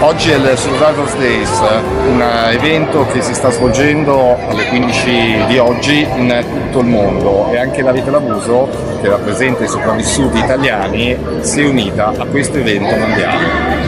Oggi è il Survivors Days, un evento che si sta svolgendo alle 15 di oggi in tutto il mondo e anche la Vita d'Abuso, che rappresenta i sopravvissuti italiani, si è unita a questo evento mondiale.